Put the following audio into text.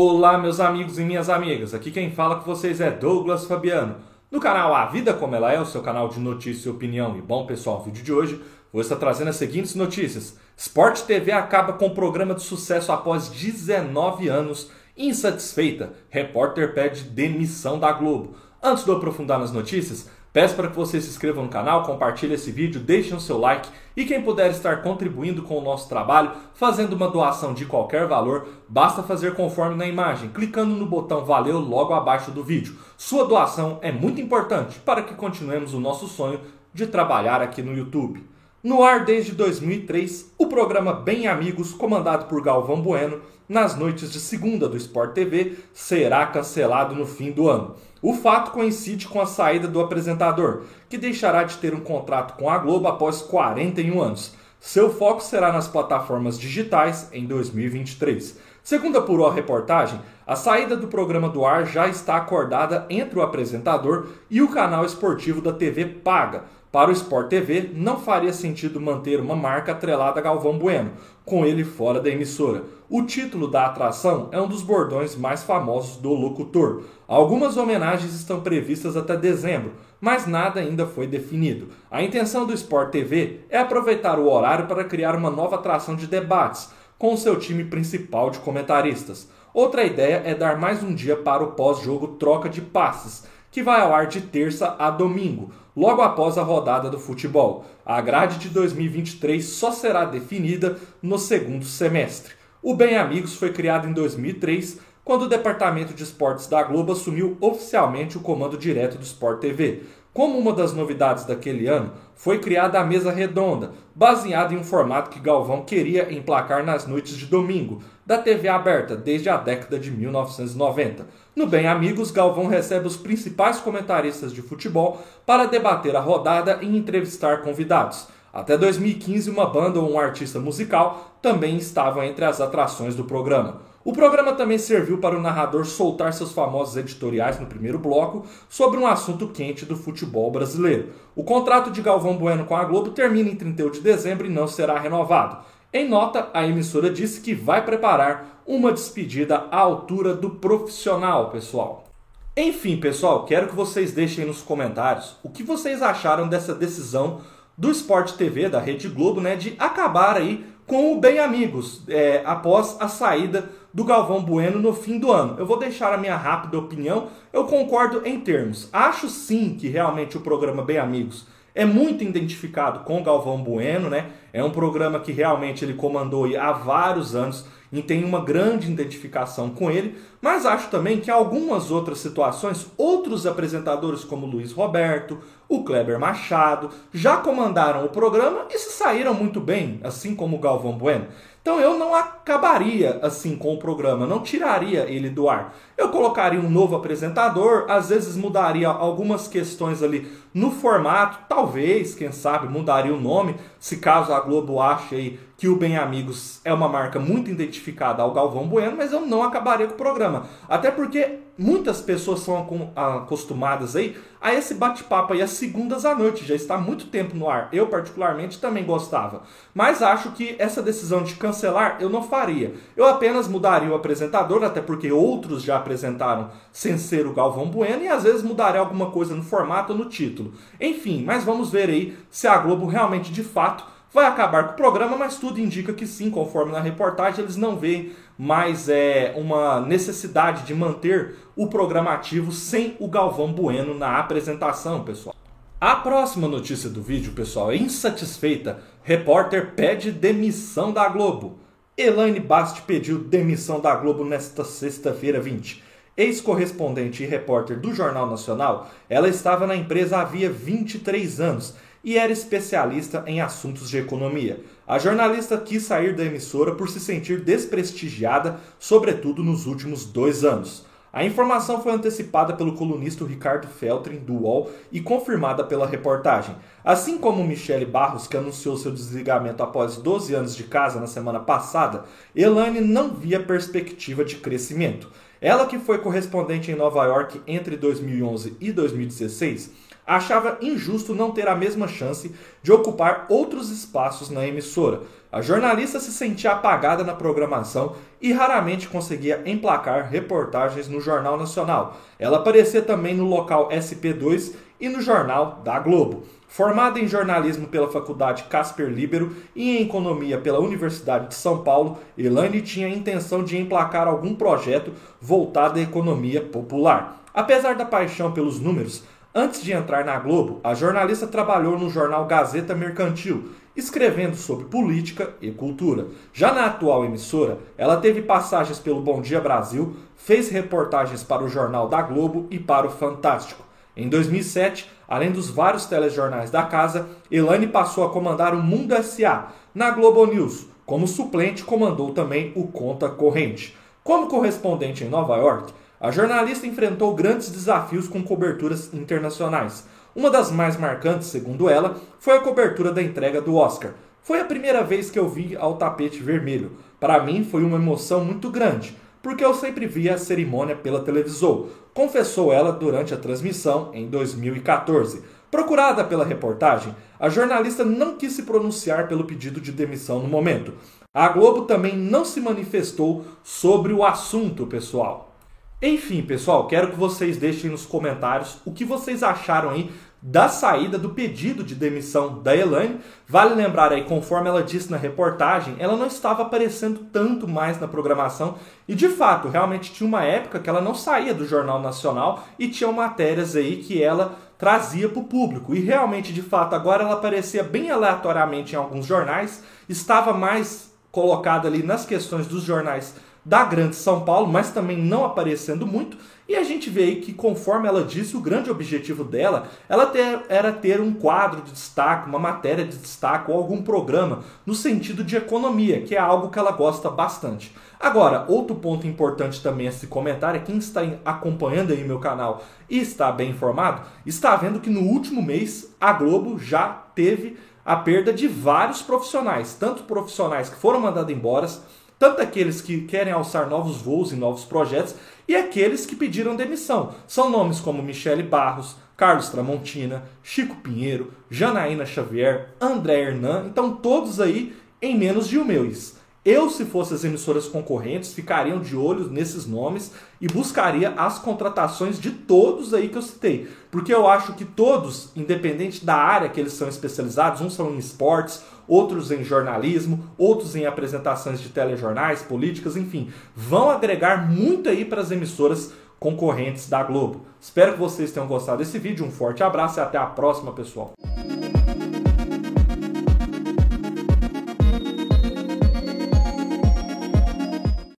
Olá, meus amigos e minhas amigas. Aqui quem fala com vocês é Douglas Fabiano. No canal A Vida Como Ela É, o seu canal de notícia e opinião. E bom, pessoal, no vídeo de hoje vou estar trazendo as seguintes notícias. Sport TV acaba com o programa de sucesso após 19 anos. Insatisfeita, repórter pede demissão da Globo. Antes de eu aprofundar nas notícias, Peço para que você se inscreva no canal, compartilhe esse vídeo, deixe o seu like e quem puder estar contribuindo com o nosso trabalho, fazendo uma doação de qualquer valor, basta fazer conforme na imagem, clicando no botão Valeu logo abaixo do vídeo. Sua doação é muito importante para que continuemos o nosso sonho de trabalhar aqui no YouTube. No ar desde 2003, o programa Bem Amigos, comandado por Galvão Bueno, nas noites de segunda do Sport TV, será cancelado no fim do ano. O fato coincide com a saída do apresentador, que deixará de ter um contrato com a Globo após 41 anos. Seu foco será nas plataformas digitais em 2023. Segundo a reportagem, a saída do programa do ar já está acordada entre o apresentador e o canal esportivo da TV Paga, para o Sport TV, não faria sentido manter uma marca atrelada a Galvão Bueno, com ele fora da emissora. O título da atração é um dos bordões mais famosos do locutor. Algumas homenagens estão previstas até dezembro, mas nada ainda foi definido. A intenção do Sport TV é aproveitar o horário para criar uma nova atração de debates com seu time principal de comentaristas. Outra ideia é dar mais um dia para o pós-jogo troca de passes que vai ao ar de terça a domingo, logo após a rodada do futebol. A grade de 2023 só será definida no segundo semestre. O Bem Amigos foi criado em 2003, quando o Departamento de Esportes da Globo assumiu oficialmente o comando direto do Sport TV. Como uma das novidades daquele ano, foi criada a mesa redonda, baseada em um formato que Galvão queria emplacar nas noites de domingo, da TV aberta desde a década de 1990. No Bem Amigos, Galvão recebe os principais comentaristas de futebol para debater a rodada e entrevistar convidados. Até 2015, uma banda ou um artista musical também estavam entre as atrações do programa. O programa também serviu para o narrador soltar seus famosos editoriais no primeiro bloco sobre um assunto quente do futebol brasileiro. O contrato de Galvão Bueno com a Globo termina em 31 de dezembro e não será renovado. Em nota, a emissora disse que vai preparar uma despedida à altura do profissional, pessoal. Enfim, pessoal, quero que vocês deixem nos comentários o que vocês acharam dessa decisão do Sport TV, da Rede Globo, né, de acabar aí com o Bem Amigos, é, após a saída do Galvão Bueno no fim do ano. Eu vou deixar a minha rápida opinião. Eu concordo em termos. Acho sim que realmente o programa Bem Amigos é muito identificado com o Galvão Bueno, né? É um programa que realmente ele comandou há vários anos e tem uma grande identificação com ele, mas acho também que algumas outras situações, outros apresentadores como Luiz Roberto, o Kleber Machado, já comandaram o programa e se saíram muito bem, assim como o Galvão Bueno. Então eu não acabaria assim com o programa, não tiraria ele do ar. Eu colocaria um novo apresentador, às vezes mudaria algumas questões ali no formato, talvez, quem sabe, mudaria o nome, se caso a Globo ache aí que o Bem Amigos é uma marca muito identificada ao Galvão Bueno, mas eu não acabaria com o programa. Até porque muitas pessoas são acostumadas aí a esse bate-papo aí às segundas à noite, já está há muito tempo no ar. Eu, particularmente, também gostava. Mas acho que essa decisão de cancelar eu não faria. Eu apenas mudaria o apresentador, até porque outros já apresentaram sem ser o Galvão Bueno, e às vezes mudaria alguma coisa no formato ou no título. Enfim, mas vamos ver aí se a Globo realmente de fato vai acabar com o programa, mas tudo indica que sim, conforme na reportagem, eles não veem mais é, uma necessidade de manter o programa ativo sem o Galvão Bueno na apresentação, pessoal. A próxima notícia do vídeo, pessoal, é insatisfeita. Repórter pede demissão da Globo. Elaine Basti pediu demissão da Globo nesta sexta-feira 20. Ex-correspondente e repórter do Jornal Nacional, ela estava na empresa havia 23 anos e era especialista em assuntos de economia. A jornalista quis sair da emissora por se sentir desprestigiada, sobretudo nos últimos dois anos. A informação foi antecipada pelo colunista Ricardo Feltrin, do UOL, e confirmada pela reportagem. Assim como Michele Barros, que anunciou seu desligamento após 12 anos de casa na semana passada, Elaine não via perspectiva de crescimento. Ela, que foi correspondente em Nova York entre 2011 e 2016, achava injusto não ter a mesma chance de ocupar outros espaços na emissora. A jornalista se sentia apagada na programação e raramente conseguia emplacar reportagens no Jornal Nacional. Ela aparecia também no local SP2 e no Jornal da Globo. Formada em jornalismo pela Faculdade Casper Libero e em economia pela Universidade de São Paulo, Elaine tinha a intenção de emplacar algum projeto voltado à economia popular. Apesar da paixão pelos números, antes de entrar na Globo, a jornalista trabalhou no jornal Gazeta Mercantil, escrevendo sobre política e cultura. Já na atual emissora, ela teve passagens pelo Bom Dia Brasil, fez reportagens para o Jornal da Globo e para o Fantástico. Em 2007, além dos vários telejornais da casa, Elaine passou a comandar o Mundo SA na Globo News. Como suplente, comandou também o Conta Corrente. Como correspondente em Nova York, a jornalista enfrentou grandes desafios com coberturas internacionais. Uma das mais marcantes, segundo ela, foi a cobertura da entrega do Oscar. Foi a primeira vez que eu vi ao tapete vermelho. Para mim foi uma emoção muito grande porque eu sempre via a cerimônia pela televisão, confessou ela durante a transmissão em 2014. Procurada pela reportagem, a jornalista não quis se pronunciar pelo pedido de demissão no momento. A Globo também não se manifestou sobre o assunto, pessoal. Enfim, pessoal, quero que vocês deixem nos comentários o que vocês acharam aí da saída do pedido de demissão da Elaine. Vale lembrar aí, conforme ela disse na reportagem, ela não estava aparecendo tanto mais na programação e de fato, realmente tinha uma época que ela não saía do Jornal Nacional e tinha matérias aí que ela trazia para o público. E realmente, de fato, agora ela aparecia bem aleatoriamente em alguns jornais, estava mais colocada ali nas questões dos jornais da Grande São Paulo, mas também não aparecendo muito. E a gente vê aí que, conforme ela disse, o grande objetivo dela ela ter, era ter um quadro de destaque, uma matéria de destaque ou algum programa no sentido de economia, que é algo que ela gosta bastante. Agora, outro ponto importante também a se comentar é quem está acompanhando aí meu canal e está bem informado, está vendo que no último mês a Globo já teve a perda de vários profissionais, tanto profissionais que foram mandados embora, tanto aqueles que querem alçar novos voos e novos projetos e aqueles que pediram demissão. São nomes como Michele Barros, Carlos Tramontina, Chico Pinheiro, Janaína Xavier, André Hernan, então todos aí em menos de um mês. Eu, se fosse as emissoras concorrentes, ficariam de olho nesses nomes e buscaria as contratações de todos aí que eu citei. Porque eu acho que todos, independente da área que eles são especializados, uns são em esportes, outros em jornalismo, outros em apresentações de telejornais, políticas, enfim, vão agregar muito aí para as emissoras concorrentes da Globo. Espero que vocês tenham gostado desse vídeo. Um forte abraço e até a próxima, pessoal.